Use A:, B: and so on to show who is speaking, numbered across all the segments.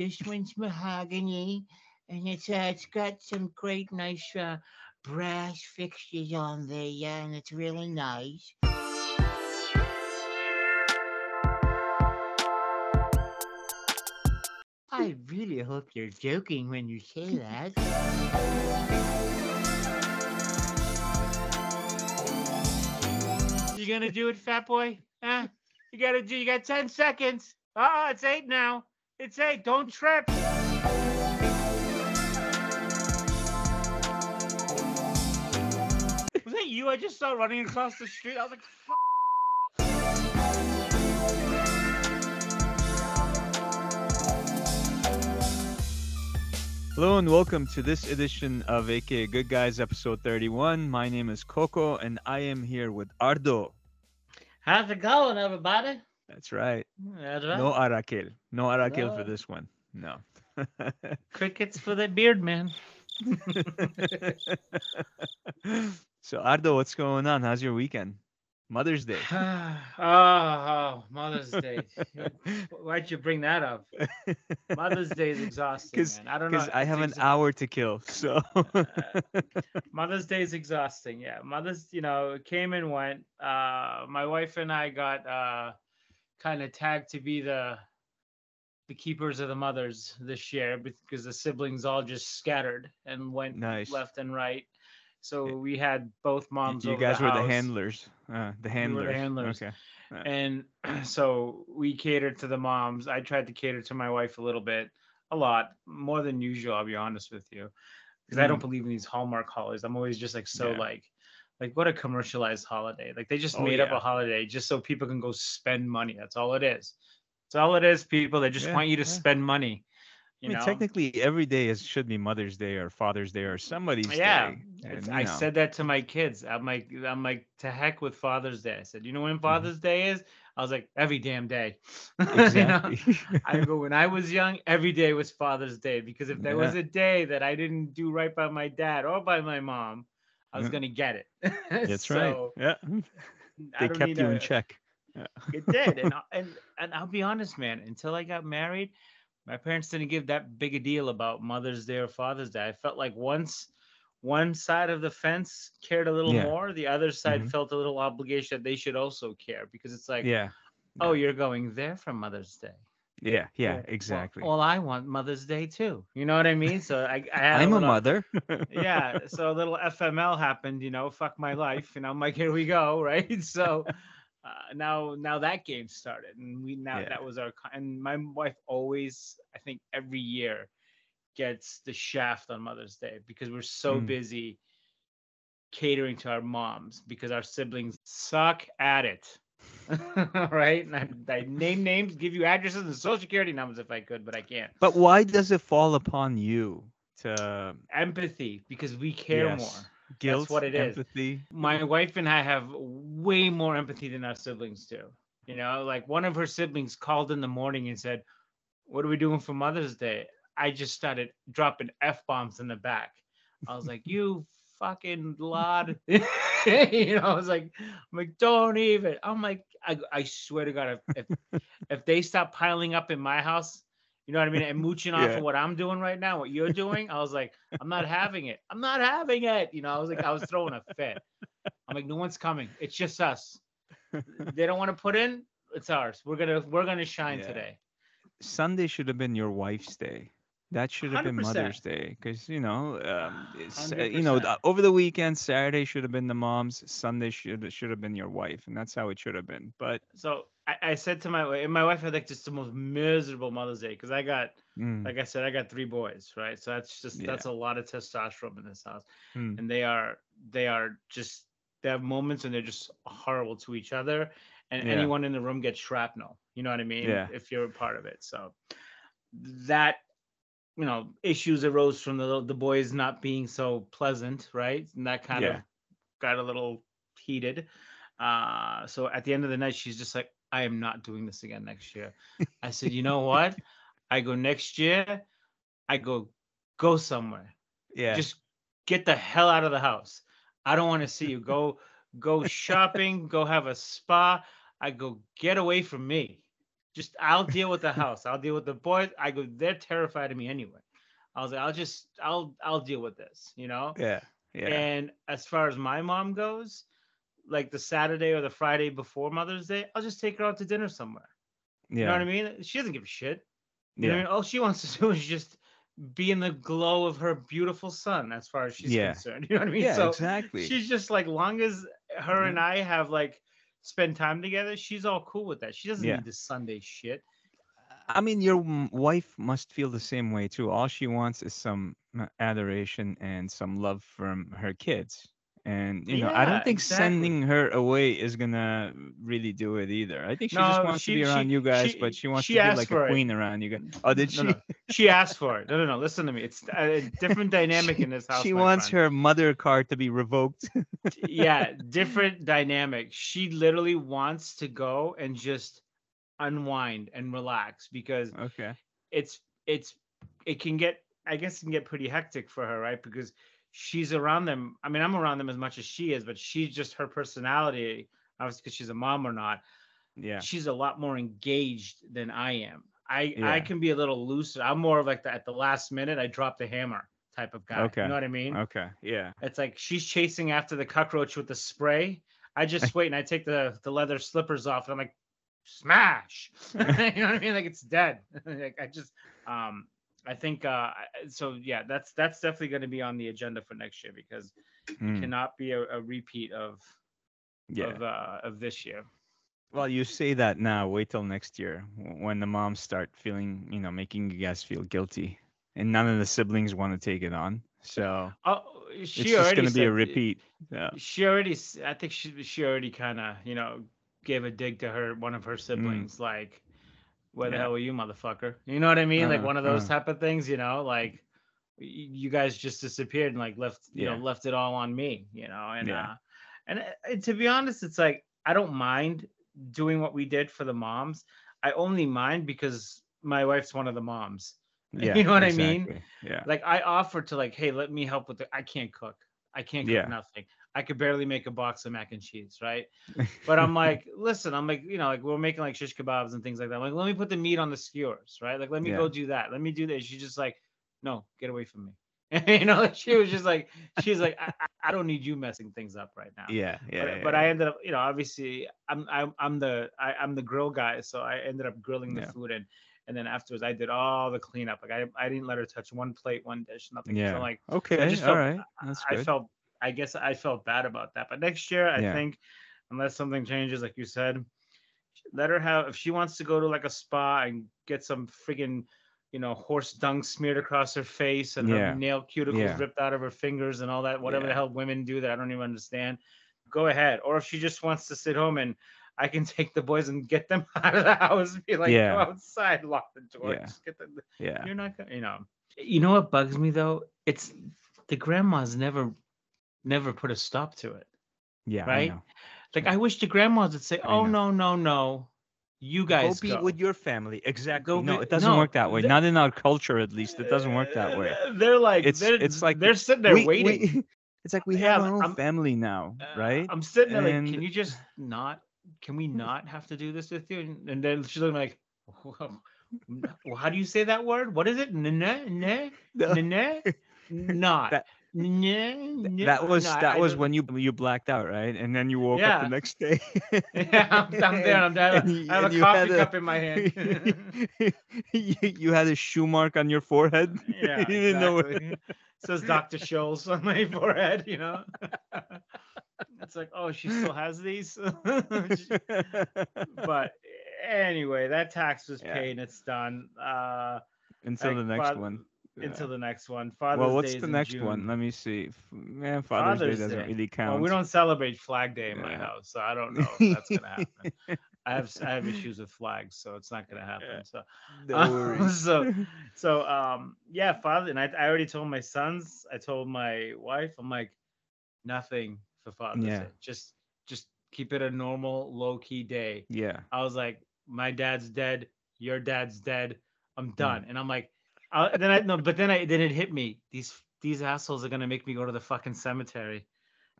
A: this one's mahogany, and it's uh, it's got some great nice uh, brass fixtures on there, yeah, and it's really nice. I really hope you're joking when you say that. You gonna do it, fat boy? Huh? You gotta do. You got ten seconds. Oh, it's eight now. It's eight. Don't trip. Was that you? I just saw running across the street. I was like, "Fuck."
B: Hello and welcome to this edition of AKA Good Guys episode 31. My name is Coco and I am here with Ardo.
A: How's it going, everybody?
B: That's right.
A: That's right.
B: No Arakel. No Arakel for this one. No.
A: Crickets for the beard man.
B: so Ardo, what's going on? How's your weekend? Mother's Day.
A: oh, oh, Mother's Day. Why'd you bring that up? Mother's Day is exhausting,
B: 'Cause-
A: man. I don't know.
B: Because I have an hour to kill. So
A: Mother's Day is exhausting. Yeah, Mother's, you know, came and went. Uh, my wife and I got uh, kind of tagged to be the the keepers of the mothers this year because the siblings all just scattered and went
B: nice.
A: left and right. So we had both moms.
B: you guys
A: the
B: were the handlers. Uh, the
A: We
B: handlers.
A: were the handlers.
B: Okay.
A: and so we catered to the moms. I tried to cater to my wife a little bit, a lot more than usual. I'll be honest with you, because I don't believe in these Hallmark holidays. I'm always just like so
B: Mm. Yeah.
A: like, like what a commercialized holiday. Like they just
B: Oh,
A: made up a holiday just so people can go spend money. That's all it is. That's all it is. People they just
B: Yeah,
A: want you to
B: yeah.
A: spend money.
B: I mean,
A: know.
B: technically, every day is should be Mother's Day or Father's Day or somebody's
A: yeah,
B: day. and,
A: I
B: know.
A: said that to my kids. I'm like, I'm like, to heck with Father's Day. I said, you know when mm-hmm. Father's Day is? I was like, every damn day. You know?
B: exactly.
A: I go when I was young, every day was Father's Day because if there was a day that I didn't do right by my dad or by my mom, I was
B: Yeah.
A: gonna get it.
B: That's
A: So,
B: right. Yeah. They kept you
A: a-
B: in check. Yeah.
A: It did, and and and I'll be honest, man. Until I got married, my parents didn't give that big a deal about Mother's Day or Father's Day. I felt like once one side of the fence cared a little
B: Yeah.
A: more, the other side
B: Mhm.
A: felt a little obligation that they should also care because it's like,
B: yeah.
A: oh, you're going there for Mother's Day.
B: Yeah. Yeah. Exactly.
A: Well, I want Mother's Day too. You know what I mean? So I, I
B: I'm a
A: little-
B: mother.
A: yeah. So a little FML happened, you know, fuck my life. And I'm like, here we go. Right. So uh, now, now that game started and we, now
B: Yeah.
A: that was our, and my wife always, I think every year gets the shaft on Mother's Day because we're so
B: Mm.
A: busy catering to our moms because our siblings suck at it. right. And I, I name names, give you addresses and social security numbers if I could, but I can't.
B: but why does it fall upon you to
A: Empathy because we care
B: Yes.
A: more.
B: guilt, That's
A: what it is.
B: empathy?
A: my wife and I have way more empathy than our siblings do. You know, like one of her siblings called in the morning and said, What are we doing for Mother's Day? I just started dropping F bombs in the back. I was like, You fucking lad. you know, I was like, I'm like, don't even. I'm like, I, I swear to God, if, if if they stop piling up in my house, you know what I mean, and mooching off
B: Yeah.
A: of what I'm doing right now, what you're doing, I was like, I'm not having it. I'm not having it. You know, I was like, I was throwing a fit. I'm like, no one's coming. It's just us. They don't want to put in. It's ours. We're gonna we're gonna shine
B: Yeah.
A: today.
B: Sunday should have been your wife's day. That should have been
A: 100%.
B: Mother's Day, because you know, um, it's, uh, you know,
A: 100%.
B: uh, over the weekend, Saturday should have been the mom's. Sunday should should have been your wife, and that's how it should have been. But
A: So I, I said to my wife, and my wife had like just the most miserable Mother's Day because I got,
B: mm,
A: like I said, I got three boys, right? So that's just
B: Yeah.
A: that's a lot of testosterone in this house,
B: mm,
A: and they are they are just they have moments and they're just horrible to each other, and
B: Yeah.
A: anyone in the room gets shrapnel. You know what I mean?
B: Yeah.
A: If you're a part of it, so that you know issues arose from the the boys not being so pleasant, right? And that kind of got a little heated. Uh, so at the end of the night, she's just like, I am not doing this again next year. I said, you know what? I go next year, I go go somewhere.
B: yeah,
A: Just get the hell out of the house. I don't want to see you. Go go shopping, go have a spa. I go get away from me. Just I'll deal with the house. I'll deal with the boys. I go, they're terrified of me anyway. I was like, I'll just I'll I'll deal with this, you know?
B: Yeah. Yeah.
A: And as far as my mom goes, like the Saturday or the Friday before Mother's Day, I'll just take her out to dinner somewhere.
B: yeah.
A: You know what I mean? She doesn't give a shit. You know I mean? All she wants to do is just be in the glow of her beautiful son, as far as she's
B: Yeah.
A: concerned. You know what I mean?
B: Yeah,
A: so
B: exactly.
A: she's just like, long as her and mm-hmm. I have like spend time together, she's all cool with that. She doesn't
B: Yeah.
A: need this Sunday shit.
B: I mean, your wife must feel the same way too. All she wants is some uh, adoration and some love from her kids. And you know, I don't think
A: exactly.
B: sending her away is gonna really do it either. I think she just wants
A: she-
B: to be around
A: she-
B: you guys,
A: she-
B: but she wants to be like a
A: it.
B: queen around you guys. Oh, did she?
A: No, no. She asked for it. No, no, no. Listen to me. It's a different dynamic in this house.
B: She wants
A: friend.
B: her mother card to be revoked.
A: yeah, different dynamic. She literally wants to go and just unwind and relax because
B: okay.
A: it's it's it can get I guess it can get pretty hectic for her, right? Because she's around them. I mean, I'm around them as much as she is, but she's just her personality, obviously because she's a mom or not.
B: Yeah.
A: She's a lot more engaged than I am. I
B: Yeah.
A: I can be a little looser. I'm more of like the, at the last minute I drop the hammer type of guy.
B: Okay.
A: You know what I mean?
B: Okay. Yeah.
A: It's like she's chasing after the cockroach with the spray. I just wait and I take the the leather slippers off and I'm like, smash. you know what I mean? Like it's dead. like I just um I think uh so yeah, that's that's definitely going to be on the agenda for next year because it
B: Mm,
A: cannot be a, a repeat of
B: yeah.
A: of uh of this year.
B: Well, you say that now. Wait till next year when the moms start feeling, you know, making you guys feel guilty, and none of the siblings want to take it on. So
A: Oh, she
B: it's just going to be a repeat. Yeah.
A: She already I think she she already kind of, you know, gave a dig to her one of her siblings like where the
B: Mm.
A: Hell were you, motherfucker? You know what I mean? like
B: Uh-uh,
A: one of those
B: uh-uh.
A: type of things, you know, like you guys just disappeared and like left, you
B: Yeah.
A: know, left it all on me, you know, and
B: Yeah.
A: uh, and uh, to be honest, it's like I don't mind doing what we did for the moms. I only mind because my wife's one of the moms.
B: Yeah.
A: You know what I mean?
B: Yeah.
A: Like I offered to like, hey, let me help with the. I can't cook. I can't cook
B: Yeah.
A: nothing. I could barely make a box of mac and cheese, right? But I'm like, listen, I'm like, you know, like we're making like shish kebabs and things like that. I'm like, let me put the meat on the skewers, right? Like, let me
B: Yeah.
A: go do that. Let me do this. She's just like, no, get away from me. you know, like she was just like, she's like, I, I, don't need you messing things up right now.
B: Yeah. Yeah.
A: But,
B: yeah,
A: but
B: yeah.
A: I ended up, you know, obviously I'm I'm I'm the I, I'm the grill guy, so I ended up grilling the food and and then afterwards I did all the cleanup. Like I, I didn't let her touch one plate, one dish, nothing.
B: Yeah.
A: So like
B: Okay.
A: I just
B: All
A: felt-
B: right. That's
A: I felt I guess I felt bad about that. But next year I
B: Yeah.
A: think unless something changes, like you said, let her have if she wants to go to like a spa and get some friggin' you know horse dung smeared across her face and
B: Yeah.
A: her nail cuticles
B: Yeah.
A: ripped out of her fingers and all that whatever the hell women do that I don't even understand. Go ahead. Or if she just wants to sit home and I can take the boys and get them out of the house be like,
B: Yeah.
A: go outside, lock the door.
B: Yeah.
A: Just get the,
B: Yeah.
A: you're not gonna, you know. You know what bugs me though? It's the grandmas never, never put a stop to it.
B: Yeah. I
A: right?
B: know.
A: Like I wish the grandmas would say, "Oh no, no, no, you guys
B: go be
A: go."
B: with your family. Exactly.
A: Go
B: no,
A: be-
B: it doesn't
A: no,
B: work that way. Not in our culture, at least. It doesn't work that way.
A: They're like,
B: It's-
A: they're,
B: it's like
A: they're sitting there
B: We-
A: waiting.
B: we- it's like we
A: Yeah,
B: have our own
A: I'm-
B: family now,
A: Uh,
B: right?
A: I'm sitting there like, can you just not? Can we not have to do this with you? And, and then she's looking like, well, how do you say that word? What is it? Nah, nah, nah, nah, not.
B: That-
A: Nah, nah.
B: that was
A: No,
B: that
A: I
B: was
A: don't-
B: when you you blacked out, right? And then you woke up the next day.
A: Yeah, I'm, I'm there. I'm there.
B: And
A: I have a coffee cup in my hand.
B: you, you had a shoe mark on your forehead.
A: Yeah,
B: you didn't know. What,
A: exactly. Says Dr. Scholl's on my forehead, you know. it's like, oh, she still has these. but anyway, that tax was
B: Yeah.
A: paid it's done. Uh,
B: until the next
A: fath-
B: one.
A: Until the next one. Father's
B: well, what's
A: is
B: the next
A: June.
B: one? Let me see. Man, Father's,
A: Father's
B: Day doesn't
A: Day.
B: really count.
A: Well, we don't celebrate Flag Day in my house, so I don't know if that's gonna happen. I have I have issues with flags, so it's not gonna happen.
B: Yeah.
A: So
B: No worries.
A: so so um yeah father and I, I already told my sons i told my wife i'm like nothing for father's
B: Yeah.
A: day just just keep it a normal low-key day
B: yeah.
A: i was like my dad's dead your dad's dead
B: Hmm.
A: i'm done and i'm like I, then i no but then i then it hit me these these assholes are gonna make me go to the fucking cemetery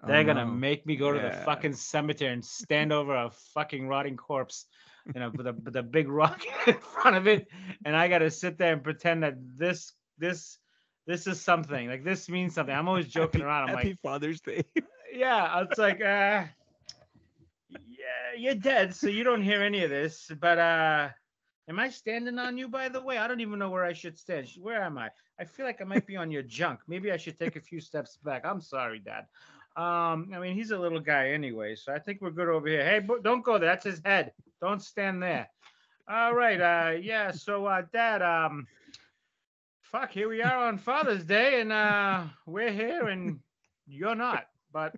A: They're
B: Oh,
A: gonna make me go to the fucking cemetery and stand over a fucking rotting corpse, you know, with a with a big rock in front of it, and I gotta sit there and pretend that this this this is something like this means something. I'm always joking
B: Happy-
A: around. I'm
B: Happy
A: like,
B: Father's Day.
A: yeah, it's like, uh, yeah, you're dead, so you don't hear any of this. But uh, am I standing on you? By the way, I don't even know where I should stand. Where am I? I feel like I might be on your junk. Maybe I should take a few steps back. I'm sorry, Dad. Um, I mean, he's a little guy anyway, so I think we're good over here. Hey, don't go there. That's his head. Don't stand there. All right. Uh, yeah. So, uh, Dad, um, fuck, here we are on Father's Day, and uh, we're here, and you're not. But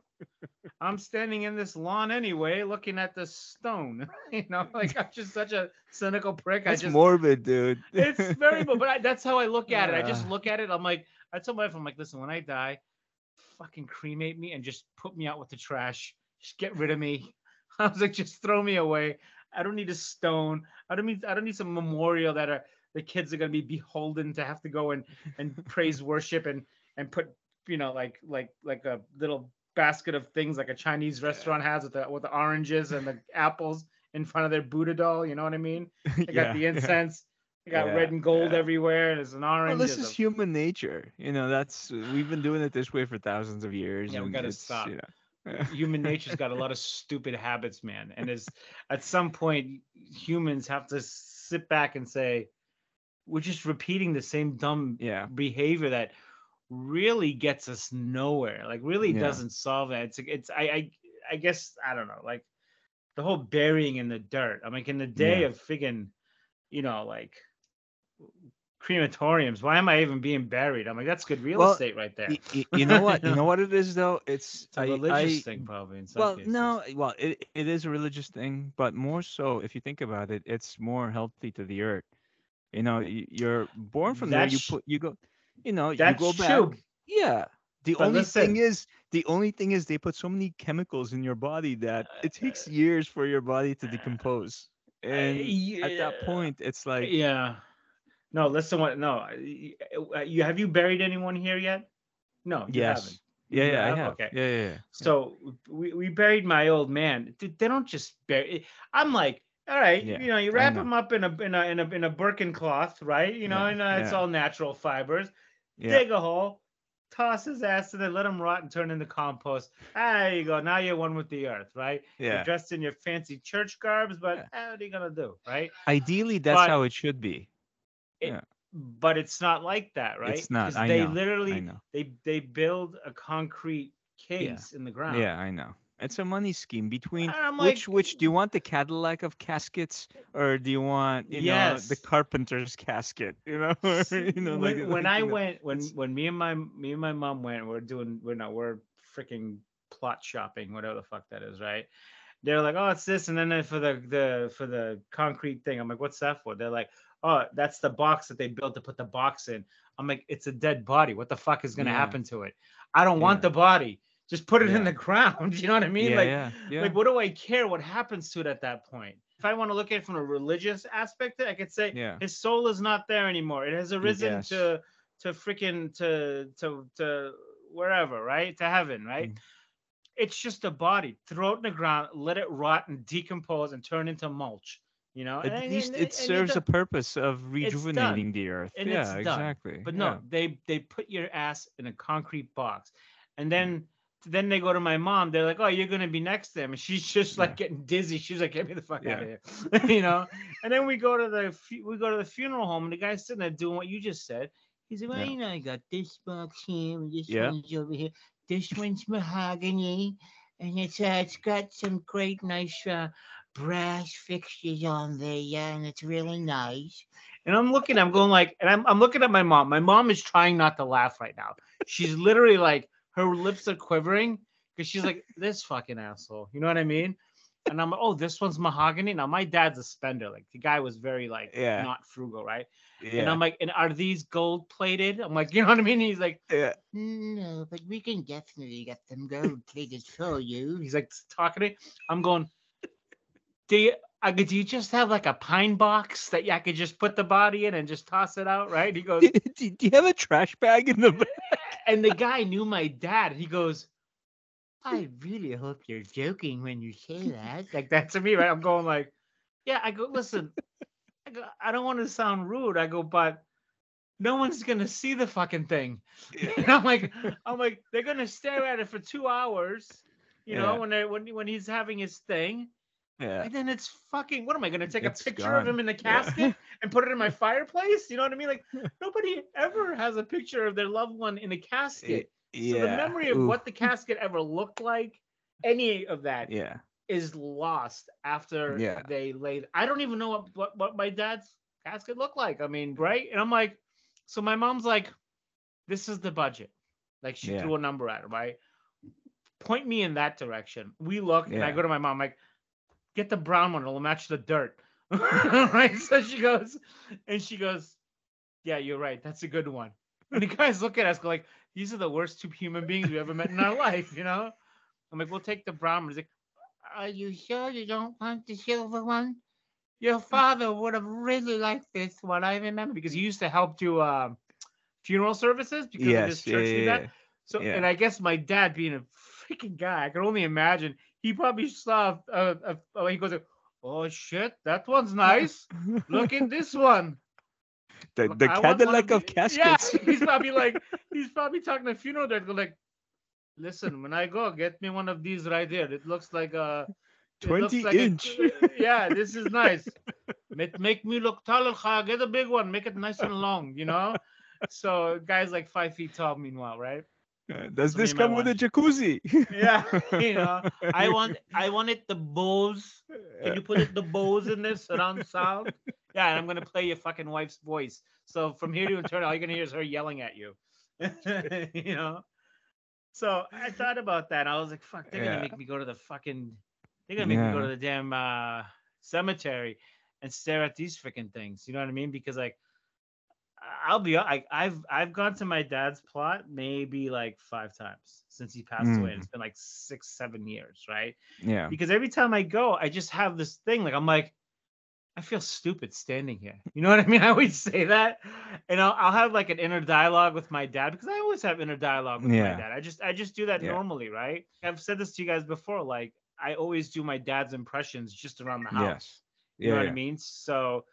A: I'm standing in this lawn anyway, looking at the stone. you know, like I'm just such a cynical prick.
B: That's
A: I just
B: morbid, dude.
A: it's very but I, that's how I look at it. I just
B: Uh.
A: look at it. I'm like, I tell my wife, I'm like, listen, when I die, fucking cremate me and just put me out with the trash. Just get rid of me. I was like, just throw me away. I don't need a stone. I don't need I don't need some memorial that are the kids are gonna be beholden to have to go and and praise worship and and put you know like like like a little basket of things like a Chinese restaurant has with the with the oranges and the apples in front of their Buddha doll. You know what I mean? They got
B: Yeah,
A: the incense. They got
B: Yeah,
A: red and gold
B: yeah.
A: everywhere. There's an orange.
B: Well, this is
A: a-
B: human nature. You know, that's we've been doing it this way for thousands of years.
A: Yeah, we gotta stop.
B: You know,
A: human nature's got a lot of stupid habits, man. And is at some point humans have to sit back and say, we're just repeating the same dumb
B: yeah.
A: behavior that really gets us nowhere. Like really
B: Yeah.
A: doesn't solve it. It's it's I I I guess I don't know, like the whole burying in the dirt. I'm like in the day
B: Yeah.
A: of friggin', you know, like crematoriums. Why am I even being buried? I'm like, that's good real
B: Well,
A: estate right there.
B: Y- y- you know what?
A: You know?
B: what it is though. It's,
A: It's a
B: I-
A: religious
B: I-
A: thing, probably. In some
B: Well,
A: cases.
B: no, well, it, it is a religious thing, but more so, if you think about it, it's more healthy to the earth. You know, you're born from there. You put, you go, you know, you go back.
A: true.
B: Yeah. The
A: But
B: only thing is, the only thing is, they put so many chemicals in your body that uh, it takes uh, years for your body to uh, decompose. And at that point, it's like,
A: yeah. No, listen. What? No. uh, You have you buried anyone here yet? No. You
B: yes,
A: haven't.
B: yeah,
A: You
B: yeah, I
A: have? Okay.
B: Yeah, yeah, yeah.
A: So we, we buried my old man. They don't just bury. I'm like, all right,
B: Yeah,
A: you know, you wrap him up in a in a in a in a Birkin cloth, right? You know,
B: Yeah,
A: and uh, it's
B: yeah.
A: all natural fibers. Dig a hole, toss his ass in there, let him rot and turn into compost. Ah, there you go. Now you're one with the earth, right? You're
B: yeah.
A: dressed in your fancy church garbs, but eh, what are you gonna do, right?
B: Ideally, that's
A: But-
B: how it should be. Yeah.
A: But it's not like that, right?
B: It's not, I
A: they
B: know, I
A: literally
B: know.
A: they they build a concrete case in the ground.
B: Yeah, I know. It's a money scheme between
A: I'm
B: which which do you want the Cadillac of caskets or do you want you know the carpenter's casket? You know, you know
A: when,
B: like,
A: when
B: like,
A: I
B: you know,
A: went when when me and my me and my mom went, we're doing we're not we're freaking plot shopping, whatever the fuck that is, right? They're like, oh, it's this, and then for the the for the concrete thing, I'm like, what's that for? They're like, oh, that's the box that they built to put the box in. I'm like, it's a dead body. What the fuck is gonna
B: Yeah.
A: happen to it? I don't want the body. Just put it in the ground. You know what I mean?
B: yeah,
A: like,
B: yeah, yeah.
A: like what do I care what happens to it at that point? If I want to look at it from a religious aspect, I could say
B: yeah.
A: his soul is not there anymore. It has arisen
B: Yes.
A: to to freaking to to to wherever, right? To heaven, right?
B: Mm.
A: It's just a body. Throw it in the ground, let it rot and decompose and turn into mulch. You know,
B: At
A: And-
B: least
A: and-
B: it
A: and you're
B: serves a purpose of rejuvenating the earth. Yeah, exactly.
A: But no,
B: yeah.
A: they they put your ass in a concrete box, and then then they go to my mom. They're like, "Oh, you're gonna be next to him," and she's just like
B: Yeah.
A: getting dizzy. She's like, "Get me the fuck out of here," you know. And then we go to the we go to the funeral home, and the guy's sitting there doing what you just said. He's like, "Well,
B: Yeah.
A: you know, I got this box here, and this
B: Yeah.
A: one's over here. This one's mahogany, and it's uh, it's got some great nice uh, brass fixtures on there, yeah, and it's really nice." And I'm looking, I'm going like, and I'm, I'm looking at my mom. My mom is trying not to laugh right now. She's literally like, her lips are quivering because she's like, this fucking asshole. You know what I mean? And I'm like, oh, this one's mahogany. Now, my dad's a spender. Like, the guy was very, like,
B: Yeah.
A: not frugal, right?
B: yeah.
A: And I'm like, and are these gold plated? I'm like, you know what I mean? He's like,
B: yeah.
A: no, but we can definitely get them gold plated for you. He's like talking to me. I'm going, do you, I could, do you just have like a pine box that I could just put the body in and just toss it out, right? He goes,
B: do, do you have a trash bag in the back?
A: and the guy knew my dad. He goes, I really hope you're joking when you say that. Like that to me, right? I'm going like, yeah. I go, listen. I go, I don't want to sound rude. I go, but no one's gonna see the fucking thing. And I'm like, I'm like, they're gonna stare at it for two hours. You know,
B: Yeah.
A: when they when when he's having his thing,
B: Yeah.
A: and then it's fucking. What am I gonna take
B: It's
A: a picture of him in the
B: Yeah.
A: casket and put it in my fireplace? You know what I mean? Like nobody ever has a picture of their loved one in a casket.
B: Yeah.
A: So the memory of
B: Oof.
A: what the casket ever looked like, any of that, is
B: Yeah.
A: is lost after
B: Yeah.
A: they laid. I don't even know what, what what my dad's casket looked like. I mean, right? And I'm like, so my mom's like, this is the budget. Like she
B: Yeah.
A: threw a number at it, right? Point me in that direction. We look, and I go to my mom, like, get the brown one, it'll match the dirt. right? So she goes, and she goes, Yeah, you're right. That's a good one. And the guys look at us, go like, these are the worst two human beings we ever met in our life, you know? I'm like, we'll take the brown one. He's like, Are you sure you don't want the silver one? Your father would have really liked this one. I remember because he used to help do um, funeral services because of his
B: Yes. Yeah.
A: church did that. So,
B: yeah.
A: and I guess my dad being a freaking guy, I could only imagine he probably saw a, a, a he goes, oh shit, that one's nice. Look at this one.
B: the the
A: I
B: Cadillac of
A: the-
B: caskets.
A: Yeah, he's probably like, he's probably talking to funeral director like, listen, when I go, get me one of these right here. It looks like a
B: 20
A: like a-
B: inch.
A: yeah, this is nice. Make, make me look taller. Get a big one. Make it nice and long. You know. So guys like five feet tall. Meanwhile, right?
B: Uh, Does this come with a jacuzzi?
A: Yeah, you know. I want I wanted the Bose. Can you put it the Bose in this surround sound? Yeah, and I'm gonna play your fucking wife's voice. So from here to eternity, all you're gonna hear is her yelling at you. you know. So I thought about that. I was like, fuck, they're
B: Yeah.
A: gonna make me go to the fucking they're gonna make me go to the damn uh cemetery and stare at these freaking things. You know what I mean? Because like I'll be like I've I've gone to my dad's plot maybe like five times since he passed away. And
B: Mm.
A: it's been like six, seven years, right?
B: yeah.
A: because every time I go, I just have this thing like I'm like, I feel stupid standing here. You know what I mean? I always say that, and I'll, I'll have like an inner dialogue with my dad because I always have inner dialogue with
B: Yeah.
A: my dad. I just I just do that
B: Yeah.
A: normally, right? I've said this to you guys before. Like I always do my dad's impressions just around the house.
B: Yes.
A: You know
B: Yeah,
A: what
B: yeah.
A: I mean? So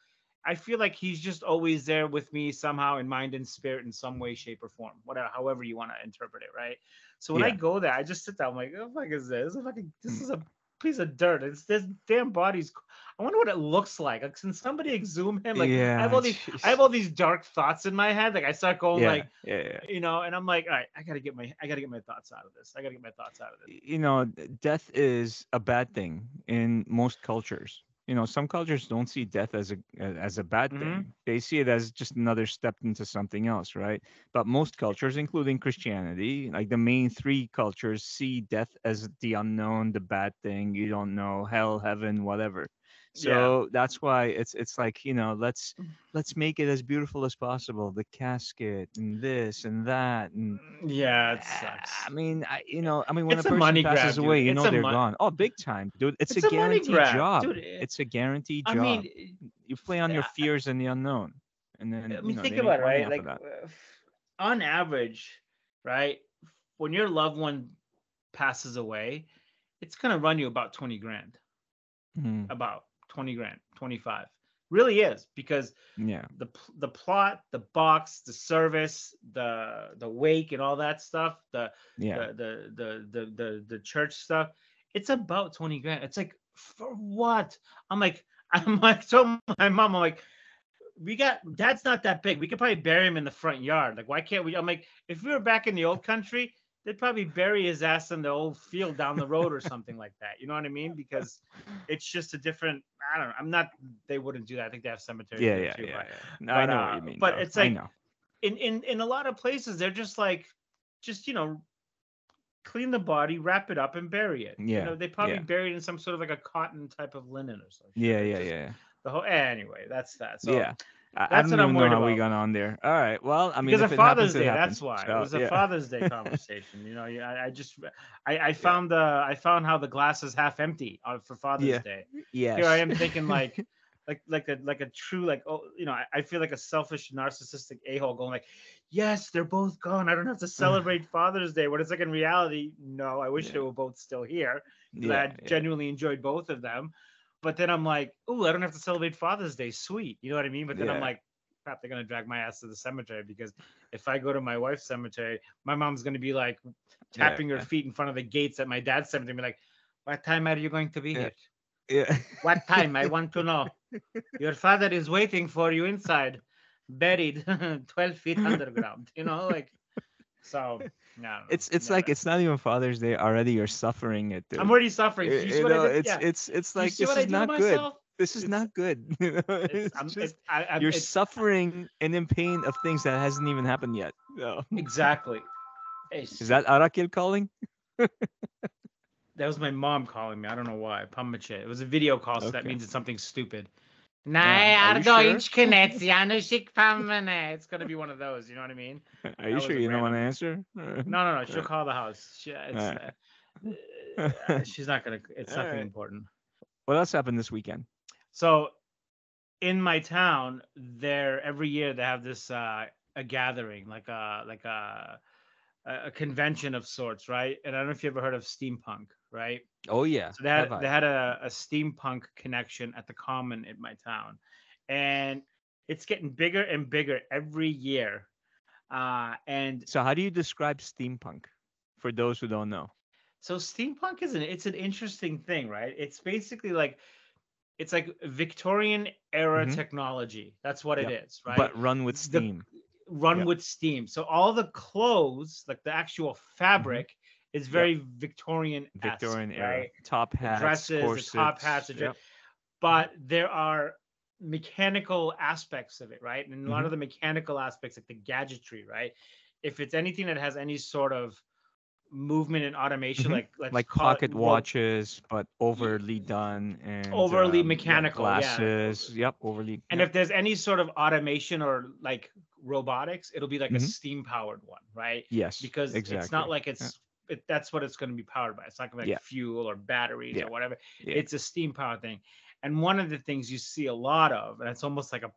A: I feel like he's just always there with me somehow in mind and spirit in some way, shape, or form, whatever, however you want to interpret it, right? So when I go there, I just sit down, I'm like, "What the fuck is this? This is, fucking, this
B: Mm.
A: is a piece of dirt. It's this damn body's. I wonder what it looks like. Like, can somebody exhume him? Like, I have all
B: Yeah,
A: these. I have all these dark thoughts in my head. Like, I start going
B: yeah,
A: like,
B: yeah, yeah.
A: you know, and I'm like, all right, I gotta get my, I gotta get my thoughts out of this. I gotta get my thoughts out of this.
B: you know, death is a bad thing in most cultures. You know, some cultures don't see death as a as a bad
A: Mhm.
B: thing. They see it as just another step into something else, right? But most cultures, including Christianity, like the main three cultures, see death as the unknown, the bad thing. You don't know hell, heaven, whatever.
A: Yeah.
B: So that's why it's it's like you know let's let's make it as beautiful as possible. The casket and this and that and
A: Yeah, it sucks.
B: I mean, I, you know, I mean, when
A: It's
B: a person
A: money grab,
B: passes
A: dude.
B: away, you
A: It's
B: know they're
A: mon-
B: gone. Oh, big time, dude! It's,
A: It's
B: a
A: a
B: guaranteed
A: grab,
B: job.
A: dude, it-
B: it's a guaranteed job.
A: I mean,
B: you play on your
A: yeah.
B: fears and the unknown, and then
A: I
B: you
A: mean,
B: know,
A: think about it, right? Like, uh, on average, right? When your loved one passes away, it's gonna run you about twenty grand,
B: Mhm.
A: about twenty grand, twenty five. Really is because
B: Yeah,
A: the the plot, the box, the service, the the wake, and all that stuff, the
B: yeah,
A: the, the the the the the church stuff. It's about twenty grand. It's like for what? I'm like I'm like so my mom. I'm like we got dad's not that big. We could probably bury him in the front yard. Like why can't we? I'm like if we were back in the old country, they'd probably bury his ass in the old field down the road or something like that. You know what I mean? Because it's just a different. I don't know. I'm not. They wouldn't do that. I think they have cemeteries.
B: yeah, yeah,
A: too,
B: yeah.
A: but-
B: yeah. No, I know
A: uh,
B: what you mean.
A: but
B: though.
A: it's
B: I
A: like-
B: know.
A: in in in a lot of places they're just like just you know clean the body wrap it up and bury it you
B: Yeah,
A: know they probably
B: yeah.
A: buried in some sort of like a cotton type of linen or something
B: Yeah, yeah, yeah,
A: the whole anyway that's that so
B: yeah. I, I
A: that's
B: don't
A: what I'm worried
B: how we
A: about.
B: got on there. All right. Well, I mean,
A: because
B: it
A: father's
B: happens,
A: day that's why
B: So,
A: it was a
B: yeah.
A: father's day conversation you know yeah, I, I just I, I found uh i found how the glass is half empty uh, for father's
B: Yeah.
A: day
B: Yeah.
A: here i am thinking like like like a like a true like oh you know I, I feel like a selfish narcissistic a hole going like, yes they're both gone. I don't have to celebrate Father's Day. When it's like in reality, no, I wish
B: Yeah.
A: they were both still here. I
B: Yeah, yeah.
A: genuinely enjoyed both of them. But then I'm like, oh, I don't have to celebrate Father's Day. Sweet, you know what I mean? But then I'm like, crap, they're gonna drag my ass to the cemetery because if I go to my wife's cemetery, my mom's gonna be like
B: Yeah,
A: tapping her
B: yeah.
A: feet in front of the gates at my dad's cemetery, and be like, "What time are you going to be
B: Yeah.
A: here?
B: Yeah.
A: What time? I want to know. Your father is waiting for you inside, buried 12 feet underground." You know, like so. No,
B: It's it's like it's not even Father's Day already. You're suffering it. Dude.
A: I'm already suffering.
B: You-
A: eh,
B: You
A: what eh, know,
B: it's
A: yeah.
B: it's it's like this is not good. This is
A: It's-
B: not good. you know?
A: It's,
B: It's
A: I'm,
B: just-
A: it's, I, I'm,
B: you're suffering and in pain of things that hasn't even happened yet. No.
A: exactly.
B: Is that Arakel calling?
A: That was my mom calling me. I don't know why. Pamache. It was a video call, so that means it's something stupid.
B: Are
A: Nej,
B: you
A: Ardo
B: sure?
A: inch kinesianusik pamane. It's gonna be one of those. You know what I mean?
B: Are
A: That
B: you sure you don't want to answer?
A: No, no, no. She'll call the house. She, it's,
B: Alright.
A: uh, uh, she's not gonna. It's nothing
B: Alright.
A: important.
B: What else happened this weekend?
A: So, in my town, there every year they have this uh, a gathering, like a like a a a convention of sorts, right? And I don't know if you ever heard of steampunk, right?
B: Oh yeah.
A: So they had they had a, a steampunk connection at the common in my town, and it's getting bigger and bigger every year. Uh, and
B: So how do you describe steampunk for those who don't know?
A: so steampunk is an it's an interesting thing, right? It's basically like it's like Victorian era
B: Mhm.
A: technology. That's what it is, right?
B: But run with
A: The-
B: steam.
A: run
B: yeah.
A: with steam. So all the clothes, like the actual fabric, is very Victorian
B: Victorian era.
A: right?
B: Top hats,
A: dresses,
B: corsets.
A: the top hats, the dre-
B: yep.
A: but there are mechanical aspects of it, right? And a lot
B: Mm-hmm.
A: of the mechanical aspects, like the gadgetry, right? If it's anything that has any sort of movement and automation,
B: Mhm.
A: like let's
B: like
A: call it
B: pocket
A: more
B: watches, but overly done and
A: Overly
B: um,
A: mechanical, yeah.
B: glasses. Yep, overly.
A: And
B: yep.
A: if there's any sort of automation or like robotics, it'll be like a
B: Mhm.
A: steam powered one, right?
B: yes,
A: Because
B: exactly.
A: it's not like it's it, that's what it's going to be powered by. It's not going to be like
B: Yeah.
A: fuel or batteries
B: Yeah.
A: or whatever.
B: Yeah.
A: It's a steam power thing. And one of the things you see a lot of, and it's almost like a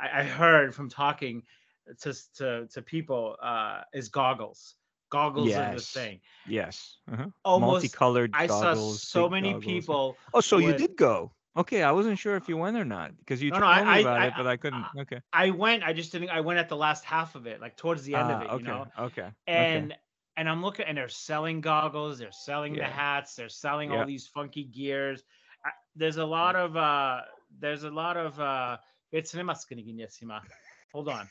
A: I, I heard from talking to to to people uh is goggles. Goggles are the
B: Yes.
A: thing.
B: yes, uh-huh.
A: Almost
B: multicolored
A: I saw
B: goggles.
A: so many
B: goggles.
A: people
B: Oh, so you did go? Okay, I wasn't sure if you went or not because you
A: No,
B: told
A: no,
B: me
A: I-
B: about
A: I-
B: it, but I couldn't. Okay.
A: I went, I just didn't I went at the last half of it, like towards the end
B: Ah,
A: of it,
B: okay.
A: you know.
B: Okay.
A: and and I'm looking and they're selling goggles, they're selling the hats, they're selling
B: Yeah.
A: all these funky gears. I, there's a lot of uh there's a lot of uh it's Hold on.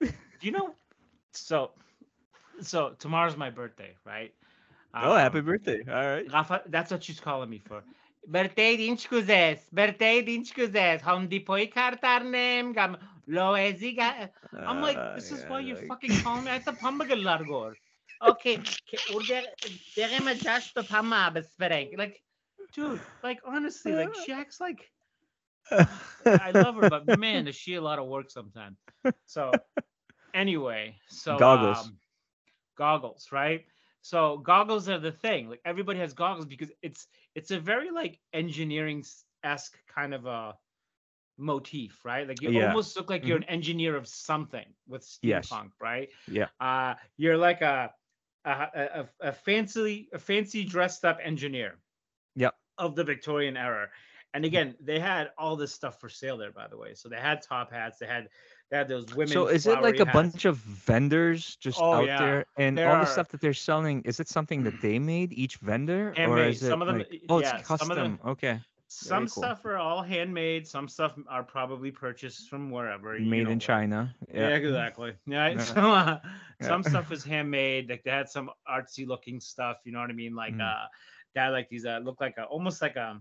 A: Do you know so so tomorrow's my birthday, right?
B: oh, happy
A: Um,
B: birthday! All right.
A: Rafa, that's what she's calling me for. Birthday din scuzes, birthday din scuzes, hom di poi kartarnem gam loezi ga. I'm like,
B: Uh,
A: this is why you fucking calling me. Thought pambagal largor. Okay, ke- or there there am a dash to pama besperek. Like, dude, like honestly, like she acts like I love her, but man, is she a lot of work sometimes. So anyway, so
B: Goggles.
A: um, goggles, right? So goggles are the thing. Like everybody has goggles because it's it's a very like engineering esque kind of a motif, right? Like you
B: Yeah.
A: almost look like you're an engineer of something with
B: Yes.
A: steampunk, right?
B: Yeah.
A: Uh, you're like a a, a, a fancy a fancy dressed up engineer.
B: Yep.
A: Of the Victorian era. And again, they had all this stuff for sale there, by the way. So they had top hats, they had they had those women.
B: So is it like a
A: hats.
B: bunch of vendors just
A: Oh,
B: out
A: yeah.
B: there, and
A: There
B: all the stuff that they're selling? Is it something that they made each vendor, or is it
A: Some of them-
B: like, oh,
A: yeah,
B: it's
A: of them-
B: custom? Okay,
A: Some
B: cool.
A: stuff are all handmade. Some stuff are probably purchased from wherever. you
B: made in
A: where.
B: China.
A: Yeah,
B: Yeah.
A: exactly. Yeah. So uh,
B: Yeah.
A: some stuff was handmade. Like they had some artsy looking stuff. You know what I mean? Like
B: Mhm.
A: uh, had like these uh, look like a almost like a.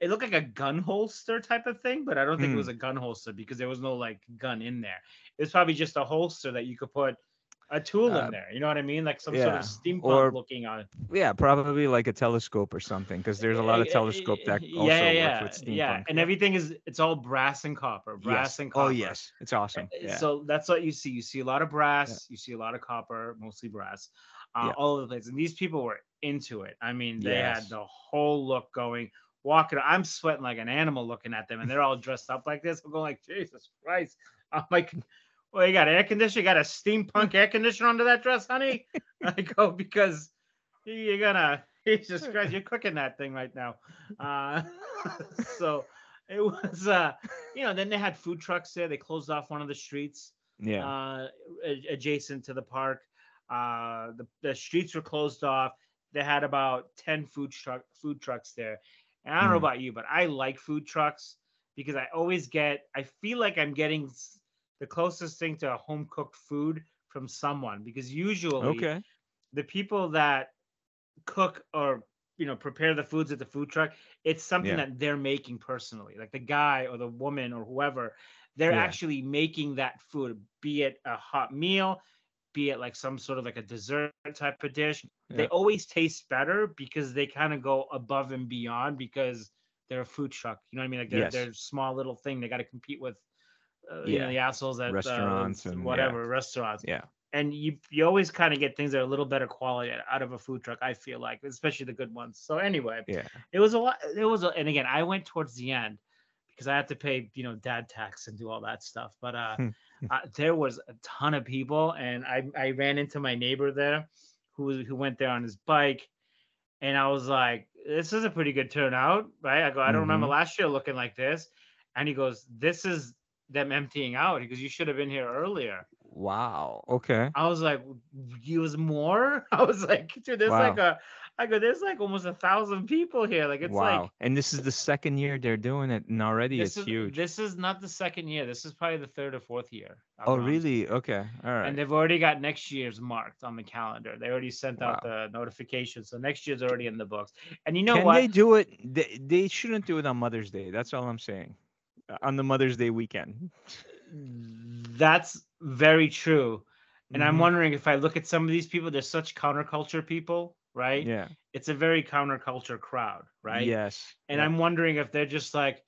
A: It looked like a gun holster type of thing, but I don't think it
B: Mm.
A: was a gun holster because there was no like gun in there. It was probably just a holster that you could put a tool
B: Uh,
A: in there. You know what I mean? Like some sort of steampunk
B: or-
A: looking on.
B: Yeah, probably like a telescope or something, because there's a lot of
A: Eh, eh,
B: telescope
A: eh,
B: that
A: yeah,
B: also
A: yeah,
B: work with steampunk.
A: yeah, and everything is it's all brass and copper, brass
B: yes.
A: and copper.
B: Oh yes, it's awesome.
A: Uh,
B: Yeah.
A: So that's what you see. You see a lot of brass. You see a lot of copper, mostly brass. uh,
B: Yeah.
A: all over the place. And these people were into it. I mean, they had the whole look going. Walking, I'm sweating like an animal looking at them, and they're all dressed up like this. I'm going like, Jesus Christ! I'm like, well, you got air conditioner, you got a steampunk air conditioner under that dress, honey. I go because you're gonna, Jesus Christ, you're cooking that thing right now. Uh, so it was, uh, you know, then they had food trucks there. They closed off one of the streets
B: Yeah.
A: uh, adjacent to the park. Uh, the, the streets were closed off. They had about 10 food truck food trucks there. And I don't know
B: Hmm.
A: about you, but I like food trucks because I always get I feel like I'm getting the closest thing to a home cooked food from someone because usually
B: okay.
A: the people that cook or you know prepare the foods at the food truck it's something
B: Yeah.
A: that they're making personally like the guy or the woman or whoever they're
B: Yeah.
A: actually making that food be it a hot meal be it like some sort of like a dessert type of dish they always taste better because they kind of go above and beyond because they're a food truck you know what i mean like they're,
B: Yes.
A: they're a small little thing they got to compete with uh, you know
B: Yeah.
A: the assholes at uh,
B: Restaurants and- yeah.
A: whatever restaurants
B: Yeah.
A: and you you always kind of get things that are a little better quality out of a food truck. I feel like, especially the good ones. So anyway,
B: Yeah.
A: it was a lot. It was, a, and again, I went towards the end because I had to pay, you know, dad tax and do all that stuff. But uh, uh there was a ton of people, and I I ran into my neighbor there, who was who went there on his bike, and I was like, this is a pretty good turnout, right? I go, I don't remember
B: Mhm.
A: last year looking like this, and he goes, this is them emptying out because you should have been here earlier.
B: Wow. Okay.
A: I was like, you was more? I was like, dude, there's like a, I go, there's like almost a thousand people here. Like it's
B: wow.
A: like
B: and this is the second year they're doing it, and already
A: this
B: it's
A: is
B: huge.
A: this is not the second year. This is probably the third or fourth year. I'll
B: oh,
A: be honest.
B: really? Okay. All right.
A: And they've already got next year's marked on the calendar. They already sent out the notification, so next year's already in the books. And you know
B: Can
A: what?
B: they do it? They, they shouldn't do it on Mother's Day. That's all I'm saying. Uh, On the Mother's Day weekend.
A: That's very true. And I'm
B: Mhm.
A: wondering if I look at some of these people, they're such counterculture people, right?
B: Yeah.
A: It's a very counterculture crowd, right?
B: Yes.
A: And
B: yeah.
A: I'm wondering if they're just like,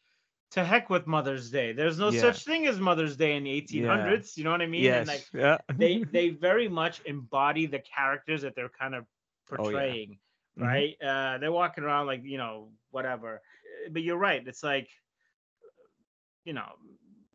A: to heck with Mother's Day. There's no
B: Yeah.
A: such thing as Mother's Day in the 1800s. You know what I mean?
B: Yes.
A: And like
B: yeah.
A: they they very much embody the characters that they're kind of
B: Oh, yeah.
A: portraying,
B: Mhm.
A: right? Uh, they're walking around like you know whatever. But you're right. It's like, you know,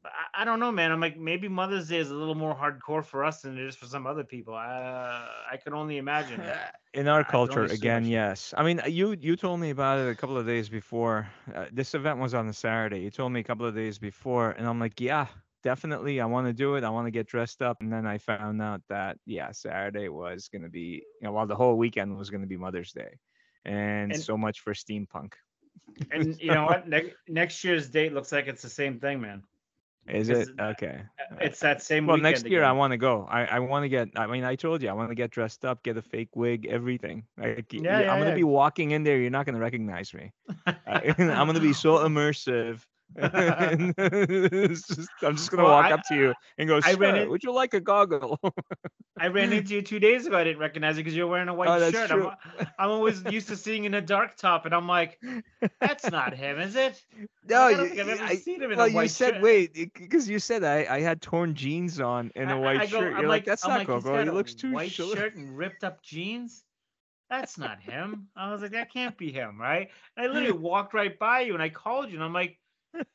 A: I, I don't know, man. I'm like maybe Mother's Day is a little more hardcore for us than it is for some other people. Uh, I can only imagine.
B: In our culture, again, yes. I mean, you you told me about it a couple of days before. Uh, this event was on a Saturday. You told me a couple of days before, and I'm like, yeah, definitely, I want to do it. I want to get dressed up. And then I found out that yeah, Saturday was going to be, you know, well, the whole weekend was going to be Mother's Day, and,
A: And-
B: so much for steampunk.
A: And you know what? Ne- next year's date looks like it's the same thing, man.
B: Is it okay?
A: It's that same.
B: Well, next year I want to go. I, I want to get. I mean, I told you I want to get dressed up, get a fake wig, everything. Like,
A: Yeah, yeah,
B: I'm gonna
A: yeah.
B: be walking in there. You're not gonna recognize me. I'm gonna be so immersive. Just- I'm just gonna
A: Well,
B: walk
A: I-
B: up to you and go,
A: I ran
B: "Sir, would you like a goggle?"
A: I ran into you two days ago. I didn't recognize you because you're wearing a white
B: Oh,
A: shirt. I'm, I'm always used to seeing in a dark top, and I'm like, that's not him, is it?
B: no,
A: I don't
B: you,
A: think I've ever
B: I-
A: seen him in
B: well,
A: a
B: you said
A: shirt.
B: wait because you said I, I had torn jeans on and a white
A: I go-
B: shirt.
A: I'm
B: You're like, that's
A: I'm
B: not
A: like,
B: Gogo. He looks too
A: white
B: short.
A: shirt and ripped up jeans. That's not him. I was like, that can't be him, right? And I literally walked right by you, and I called you, and I'm like,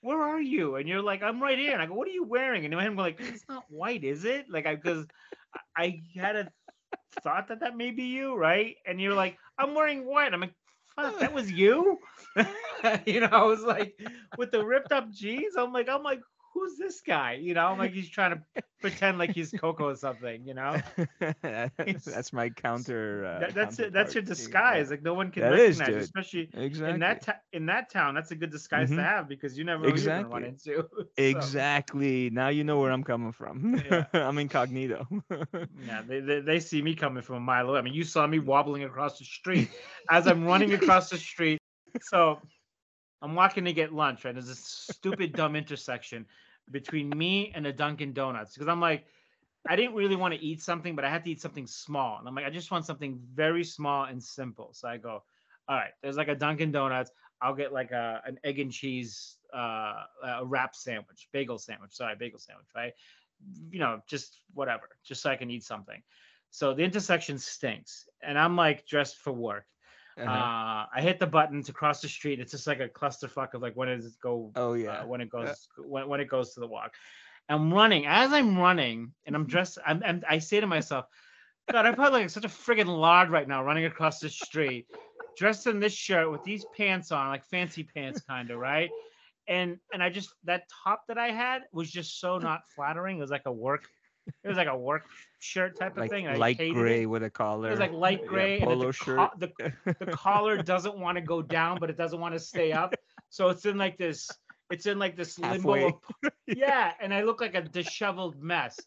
A: where are you? And you're like, I'm right here. And I go, what are you wearing? And I'm like, it's not white, is it? Like, I because I had a thought that that may be you, right? And you're like, I'm wearing white. I'm like, fuck, that was you. you know, I was like, with the ripped up jeans. I'm like, oh I'm like, who's this guy? You know, like, he's trying to pretend like he's Coco or something. You know,
B: that's my counter. Uh,
A: that, that's it. That's your disguise. Like no one can
B: That is,
A: recognize,
B: dude.
A: especially
B: Exactly.
A: in that ta- in that town. That's a good disguise
B: Mhm.
A: to have because you never know who you're gonna run
B: Exactly.
A: into. So,
B: Exactly. Now you know where I'm coming from.
A: Yeah.
B: I'm incognito.
A: Yeah, they, they they see me coming from a mile away. I mean, you saw me wobbling across the street as I'm running across the street. So I'm walking to get lunch. Right, there's this stupid dumb intersection between me and a Dunkin' Donuts because I'm like, I didn't really want to eat something, but I had to eat something small, and I'm like, I just want something very small and simple. So I go, all right, there's like a Dunkin' Donuts. I'll get like a an egg and cheese uh, a wrap sandwich, bagel sandwich. Sorry, bagel sandwich, right? You know, just whatever, just so I can eat something. So the intersection stinks, and I'm like dressed for work.
B: Uh-huh.
A: Uh, I hit the button to cross the street. It's just like a clusterfuck of like when does it go?
B: oh
A: uh,
B: yeah.
A: when it goes when, when it goes to the walk. I'm running as I'm running, and
B: Mm-hmm.
A: I'm dressed. I'm, I'm I say to myself, God, I'm probably like such a friggin' lard right now, running across the street, dressed in this shirt with these pants on, like fancy pants, kind of right. And and I just that top that I had was just so not flattering. It was like a work, it was like a work shirt type of
B: like
A: thing.
B: light gray
A: It.
B: with a collar.
A: It was like light
B: yeah,
A: gray, and
B: polo
A: the,
B: shirt.
A: the the collar doesn't want to go down, but it doesn't want to stay up. So it's in like this, it's in like this limbo.
B: Halfway.
A: Of, yeah, and I look like a disheveled mess,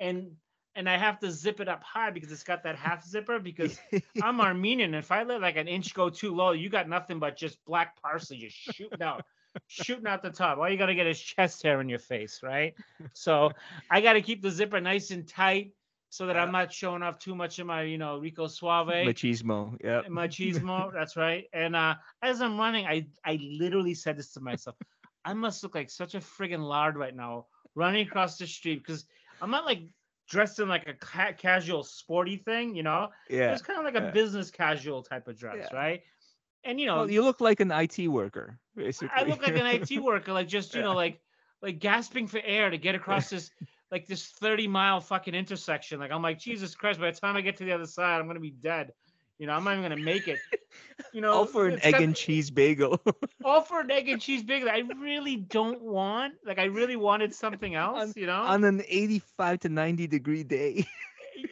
A: and and I have to zip it up high because it's got that half zipper because I'm Armenian. And if I let like an inch go too low, you got nothing but just black parsley just shooting out, shooting out the top. All you got to get is chest hair in your face, right? So I got to keep the zipper nice and tight so that I'm not showing off too much of my, you know, Rico Suave
B: Machismo. Yep.
A: machismo. That's right. And uh, as I'm running, I I literally said this to myself. I must look like such a friggin' lard right now, running across the street because I'm not like dressed in like a ca- casual sporty thing, you know.
B: Yeah.
A: It's kind of like a
B: yeah.
A: business casual type of dress,
B: Yeah.
A: right? And you know,
B: Well, you look like an IT worker, basically.
A: I look like an IT worker, like just you know, like like gasping for air to get across this like this 30 mile fucking intersection. Like I'm like, Jesus Christ, by the time I get to the other side, I'm gonna be dead. You know, I'm not even gonna make it. You know,
B: All for an egg and cheese bagel.
A: all for an egg and cheese bagel. I really don't want. Like I really wanted something else, you know?
B: on an 85 to 90 degree day.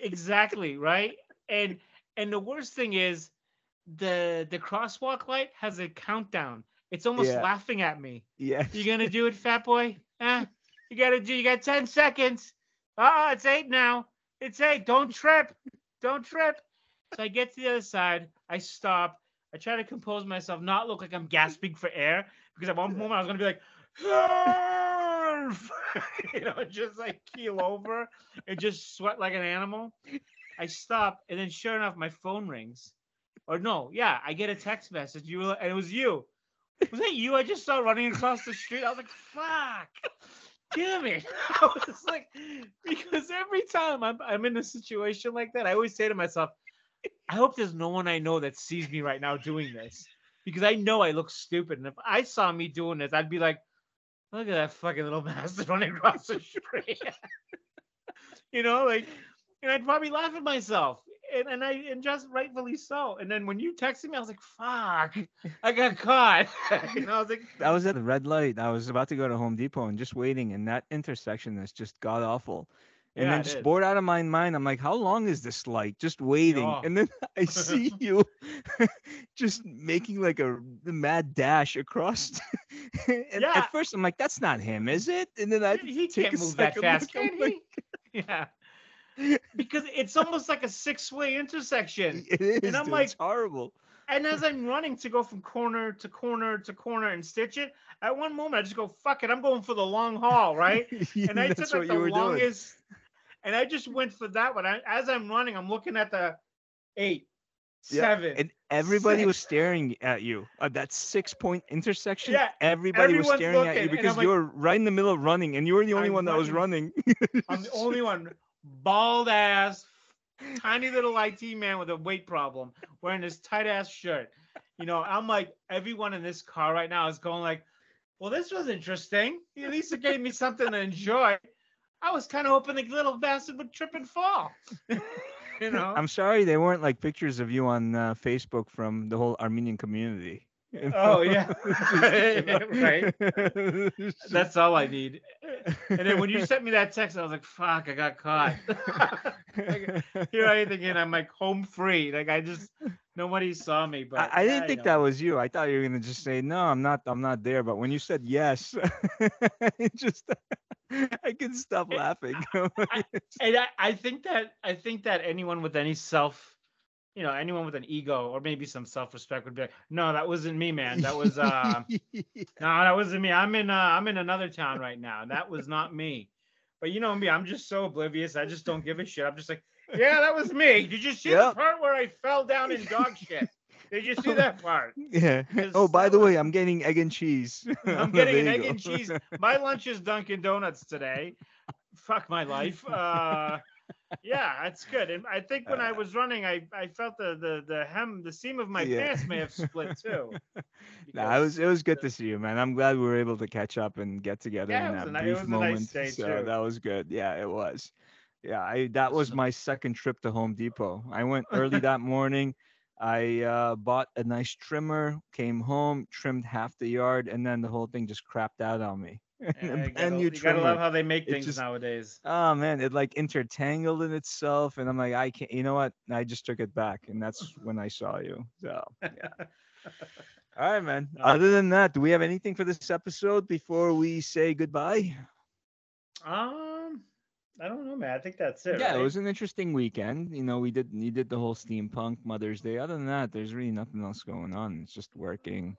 A: exactly, right? And and the worst thing is the the crosswalk light has a countdown. It's almost
B: Yeah.
A: laughing at me.
B: yeah.
A: You gonna do it, fat boy? Eh? You gotta do. You got ten seconds. Ah, it's eight now. It's eight. Don't trip. Don't trip. So I get to the other side. I stop. I try to compose myself, not look like I'm gasping for air, because at one moment I was gonna be like, you know, just like keel over and just sweat like an animal. I stop, and then sure enough, my phone rings. Or no, yeah, I get a text message. You were, and it was you. Was that you? I just saw running across the street. I was like, fuck. Damn it. I was like, because every time I'm, I'm in a situation like that, I always say to myself, I hope there's no one I know that sees me right now doing this. Because I know I look stupid. And if I saw me doing this, I'd be like, look at that fucking little bastard running across the street. you know, like, and I'd probably laugh at myself. And, and I and just rightfully so. And then when you texted me, I was like, fuck, I got caught. you know, I was like,
B: I was at the red light. I was about to go to Home Depot and just waiting, and that intersection is just god awful. And
A: Yeah,
B: then just
A: is.
B: bored out of my mind, I'm like, how long is this light? Just waiting.
A: Oh.
B: And then I see you just making like a mad dash across. and
A: Yeah.
B: at first I'm like, that's not him, is it? And then I
A: he
B: take
A: can't
B: a
A: move that fast, can
B: like,
A: he? Yeah. Because it's almost like a six-way intersection.
B: It is.
A: I'm
B: dude,
A: like-
B: it's horrible.
A: And as I'm running to go from corner to corner to corner and stitch it, at one moment I just go, fuck it, I'm going for the long haul, right? And I took like the
B: were doing.
A: longest, and I just went for that one. I, as I'm running, I'm looking at the eight,
B: Yeah,
A: seven.
B: And everybody was staring at you at that six point intersection.
A: Yeah,
B: everybody was staring at you because
A: like-
B: you were right in the middle of running and you were the only
A: I'm
B: one that was running.
A: I'm the only one, bald ass, tiny little IT man with a weight problem, wearing this tight ass shirt. You know, I'm like, everyone in this car right now is going like, well, this was interesting. At least it gave me something to enjoy. I was kind of hoping the little bastard would trip and fall. you know?
B: I'm sorry they weren't like pictures of you on uh, Facebook from the whole Armenian community. You
A: Oh, yeah. Right. That's all I need. And then when you sent me that text, I was like, fuck, I got caught. Here I thinking I'm like home free. Like I just nobody saw me. But
B: I, I didn't think
A: know.
B: that was you. I thought you were gonna just say no. I'm not. I'm not there. But when you said yes, it just I couldn't stop laughing.
A: and I, I think that I think that anyone with any self, you know, anyone with an ego or maybe some self-respect would be like, no, that wasn't me, man. That was uh no, that wasn't me. I'm in uh I'm in another town right now. That was not me. But you know me, I'm just so oblivious. I just don't give a shit. I'm just like, yeah, that was me. Did you see
B: Yep.
A: the part where I fell down in dog shit? Did you see that part?
B: yeah. Oh, by the
A: was-
B: way, I'm getting egg and cheese.
A: I'm getting an egg and cheese. My lunch is Dunkin' Donuts today. Fuck my life. Uh, yeah, that's good. And I think when I
B: Uh,
A: was running, I, I felt the, the the hem, the seam of my
B: Yeah.
A: pants may have split too.
B: Nah, it was it was good
A: the-
B: to see you, man. I'm glad we were able to catch up and get together
A: Yeah,
B: in that
A: a
B: brief
A: a nice
B: moment. so
A: too.
B: that was good. Yeah, it was. Yeah, I that was my second trip to Home Depot. I went early that morning. I uh, bought a nice trimmer, came home, trimmed half the yard, and then the whole thing just crapped out on me.
A: Yeah,
B: a
A: you
B: brand
A: gotta,
B: new
A: you gotta love how they make things
B: just-
A: nowadays.
B: Oh man, it like intertangled in itself, and I'm like, I can't. You know what? I just took it back, and that's when I saw you. So yeah. All right, man. Other than that, do we have anything for this episode before we say goodbye?
A: Um, I don't know, man. I think that's it.
B: Yeah,
A: right?
B: it was an interesting weekend. You know, we did you did the whole steampunk Mother's Day. Other than that, there's really nothing else going on. It's just working.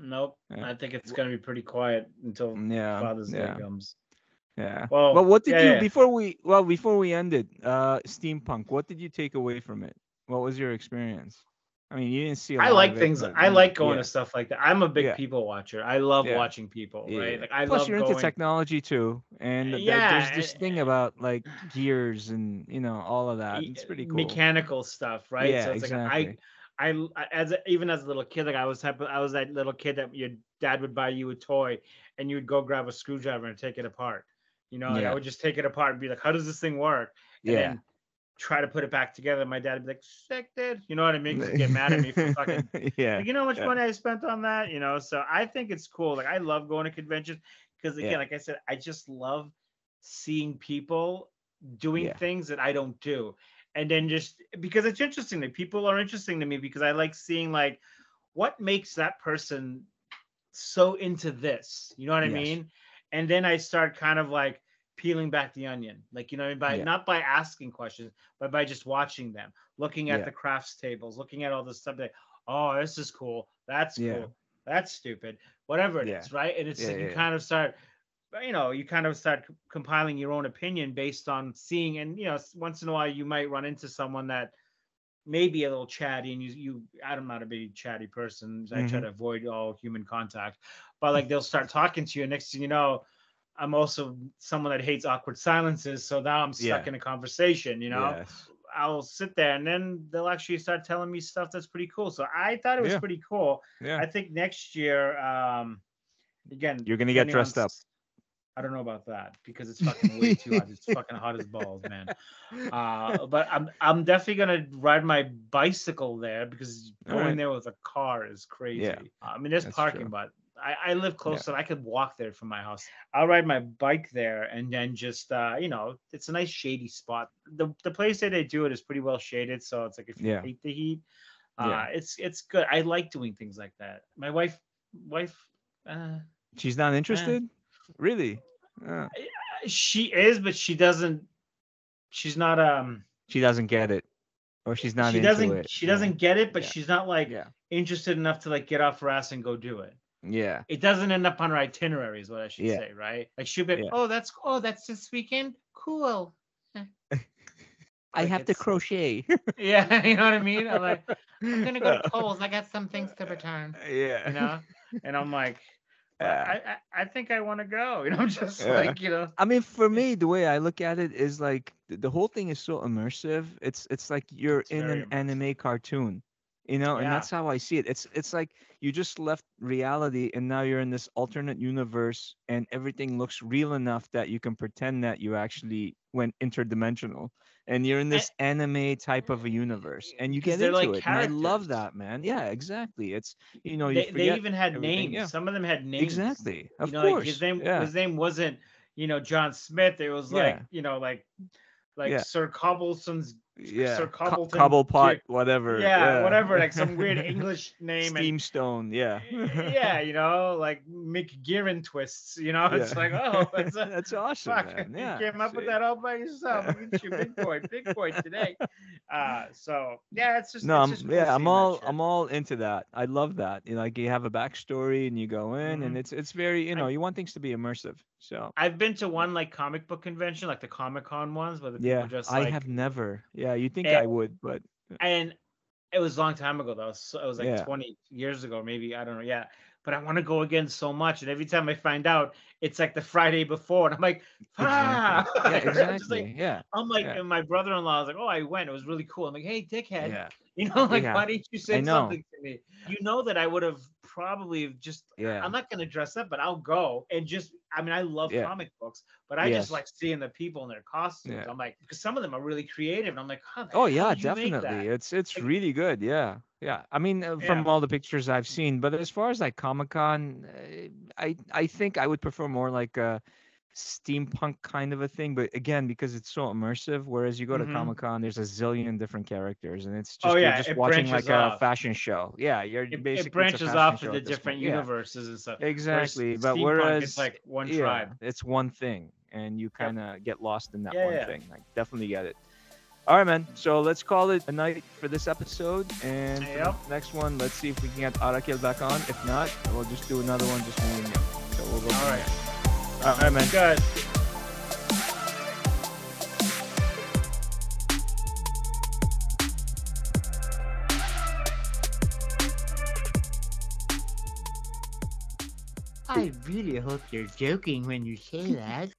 A: Nope.
B: Yeah.
A: I think it's gonna be pretty quiet until
B: Yeah.
A: Father's. Day comes.
B: Yeah.
A: Well,
B: But what did you before we well before we ended, uh steampunk, what did you take away from it? What was your experience? I mean, you didn't see a
A: I
B: lot
A: like
B: of it,
A: things.
B: but,
A: I like going
B: yeah.
A: to stuff like that. I'm a big
B: Yeah.
A: people watcher. I love
B: Yeah.
A: watching people. Right? Like I
B: Plus,
A: love
B: you're
A: going.
B: into technology too, and
A: Yeah,
B: there's this thing about like gears and you know all of that. It's pretty cool.
A: Mechanical stuff, right?
B: Yeah,
A: so it's
B: exactly.
A: like I, I, as a, even as a little kid, like I was type of, I was that little kid that your dad would buy you a toy, and you would go grab a screwdriver and take it apart. You know, like I would just take it apart and be like, "How does this thing work?" And
B: yeah.
A: then try to put it back together. My dad would be like, "Sick, dude." You know what I mean? get mad at me for fucking
B: yeah.
A: like, you know how much
B: yeah.
A: money I spent on that, you know. So I think it's cool. Like I love going to conventions because again,
B: Yeah.
A: like I said, I just love seeing people doing
B: Yeah.
A: things that I don't do. And then just because it's interesting that people are interesting to me because I like seeing like what makes that person so into this. You know what I
B: Yes.
A: mean? And then I start kind of like peeling back the onion. Like, you know, by
B: Yeah.
A: not by asking questions, but by just watching them, looking at
B: Yeah.
A: the crafts tables, looking at all this stuff like, oh, this is cool. That's
B: Yeah.
A: cool. That's stupid. Whatever it is, right? And it's you kind of start you know, you kind of start compiling your own opinion based on seeing and you know, once in a while you might run into someone that may be a little chatty and you you I'm not a big chatty person. I try
B: Mhm.
A: to avoid all human contact. But like they'll start talking to you and next thing you know, I'm also someone that hates awkward silences. So now I'm stuck
B: Yeah.
A: in a conversation, you know.
B: Yes.
A: I'll sit there and then they'll actually start telling me stuff that's pretty cool. So I thought it was
B: Yeah.
A: pretty cool.
B: Yeah.
A: I think next year, um, again,
B: You're gonna get
A: depending on
B: dressed up.
A: I don't know about that because it's fucking way too hot. It's fucking hot as balls, man. Uh, but I'm I'm definitely gonna ride my bicycle there because going
B: right.
A: there with a car is crazy.
B: Yeah,
A: I mean, there's
B: that's
A: parking,
B: true.
A: but I, I live close, so I could walk there from my house. I'll ride my bike there, and then just uh, you know, it's a nice shady spot. The the place that they do it is pretty well shaded, so it's like if you
B: Yeah.
A: hate the heat, uh,
B: Yeah.
A: it's it's good. I like doing things like that. My wife wife. Uh,
B: She's not interested? Really? Uh,
A: she is, but she doesn't. She's not. Um,
B: she doesn't get it. Or she's not
A: she
B: into
A: doesn't.
B: it.
A: She
B: yeah.
A: doesn't get it, but
B: Yeah.
A: she's not like
B: Yeah.
A: interested enough to like get off her ass and go do it.
B: Yeah.
A: It doesn't end up on her itinerary, is what I should
B: Yeah.
A: say, right? Like she'll be, like,
B: Yeah.
A: oh, that's oh, that's this weekend. Cool.
B: I
A: Like
B: have to crochet.
A: Yeah, you know what I mean. I'm like, I'm gonna go to Kohl's. I got some things to return.
B: Yeah.
A: You know, and I'm like,
B: Yeah.
A: I, I I think I want to go. You know, I'm just
B: Yeah.
A: like, you know,
B: I mean, for me, the way I look at it is like the whole thing is so immersive. It's it's like you're
A: It's
B: in
A: very
B: an anime cartoon, you know, and that's how I see it. It's it's like you just left reality and now you're in this alternate universe, and everything looks real enough that you can pretend that you actually went interdimensional, and you're in eh this anime type of a universe, and you get into
A: like
B: it. I love that, man. Yeah, exactly. It's you know you
A: they, they even had
B: everything,
A: names.
B: yeah.
A: Some of them had names.
B: exactly. Of
A: you know,
B: course.
A: like his name
B: yeah.
A: his name wasn't, you know, John Smith. It was like,
B: Yeah.
A: you know, like like. Sir Cobbleton's
B: yeah.
A: Sir Cobbleton
B: Cobblepot, whatever.
A: yeah, whatever, like some weird English name and
B: Steamstone, yeah.
A: yeah, you know, like McGearin twists, you know, it's
B: Yeah.
A: like, oh, it's a,
B: That's awesome,
A: fuck,
B: man. Yeah.
A: you came up with that all by yourself. Look at you, big boy, big boy today. Uh, so yeah, it's just
B: No,
A: it's
B: I'm
A: cool
B: yeah, I'm all. I'm all into that. I love that. You know, like you have a backstory and you go in and
A: Mhm.
B: it's it's very, you know, you want things to be immersive. So
A: I've been to one like comic book convention, like the Comic Con ones, where the people
B: yeah,
A: just
B: I have never. Yeah, you think
A: Eh,
B: I would, but
A: and it was a long time ago though. So it was like
B: Yeah.
A: 20 years ago, maybe I don't know. Yeah, but I want to go again so much. And every time I find out, it's like the Friday before, and I'm like, ah.
B: Exactly. Yeah,
A: I'm
B: exactly.
A: like,
B: yeah.
A: I'm like,
B: Yeah.
A: and my brother-in-law was like, oh, I went. It was really cool. I'm like, hey, dickhead.
B: Yeah.
A: You know, like,
B: Yeah.
A: why didn't you say something to me? You know that I would have probably just.
B: Yeah.
A: I'm not gonna dress up, but I'll go and just. I mean, I love
B: Yeah.
A: comic books, but I
B: Yes.
A: just like seeing the people in their costumes.
B: Yeah.
A: I'm like, because some of them are really creative, and I'm like, how
B: Oh yeah,
A: did you make that?
B: definitely. It's it's
A: Like-
B: really good. Yeah, yeah. I mean, uh, from all the pictures I've seen, but as far as like Comic Con, I I think I would prefer more like a steampunk kind of a thing. But again, because it's so immersive, whereas you go to
A: Mhm.
B: Comic Con, there's a zillion different characters, and it's just
A: Oh,
B: you're
A: yeah,
B: just
A: it
B: watching like
A: branches
B: a fashion show. Yeah, you're
A: It,
B: basically
A: it branches off to the different
B: point. Yeah,
A: universes and stuff. Whereas
B: exactly. But
A: steampunk,
B: whereas
A: it's like one
B: yeah,
A: tribe.
B: it's one thing, and you kind of get lost in that
A: Yeah,
B: one thing. Like, definitely get it. All right, man. So let's call it a night for this episode, and
A: Yep.
B: next one, let's see if we can get Arakel back on. If not, we'll just do another one, just me and you. So we'll go.
A: All right.
B: there. All right, man.
A: Good.
C: I really hope you're joking when you say that.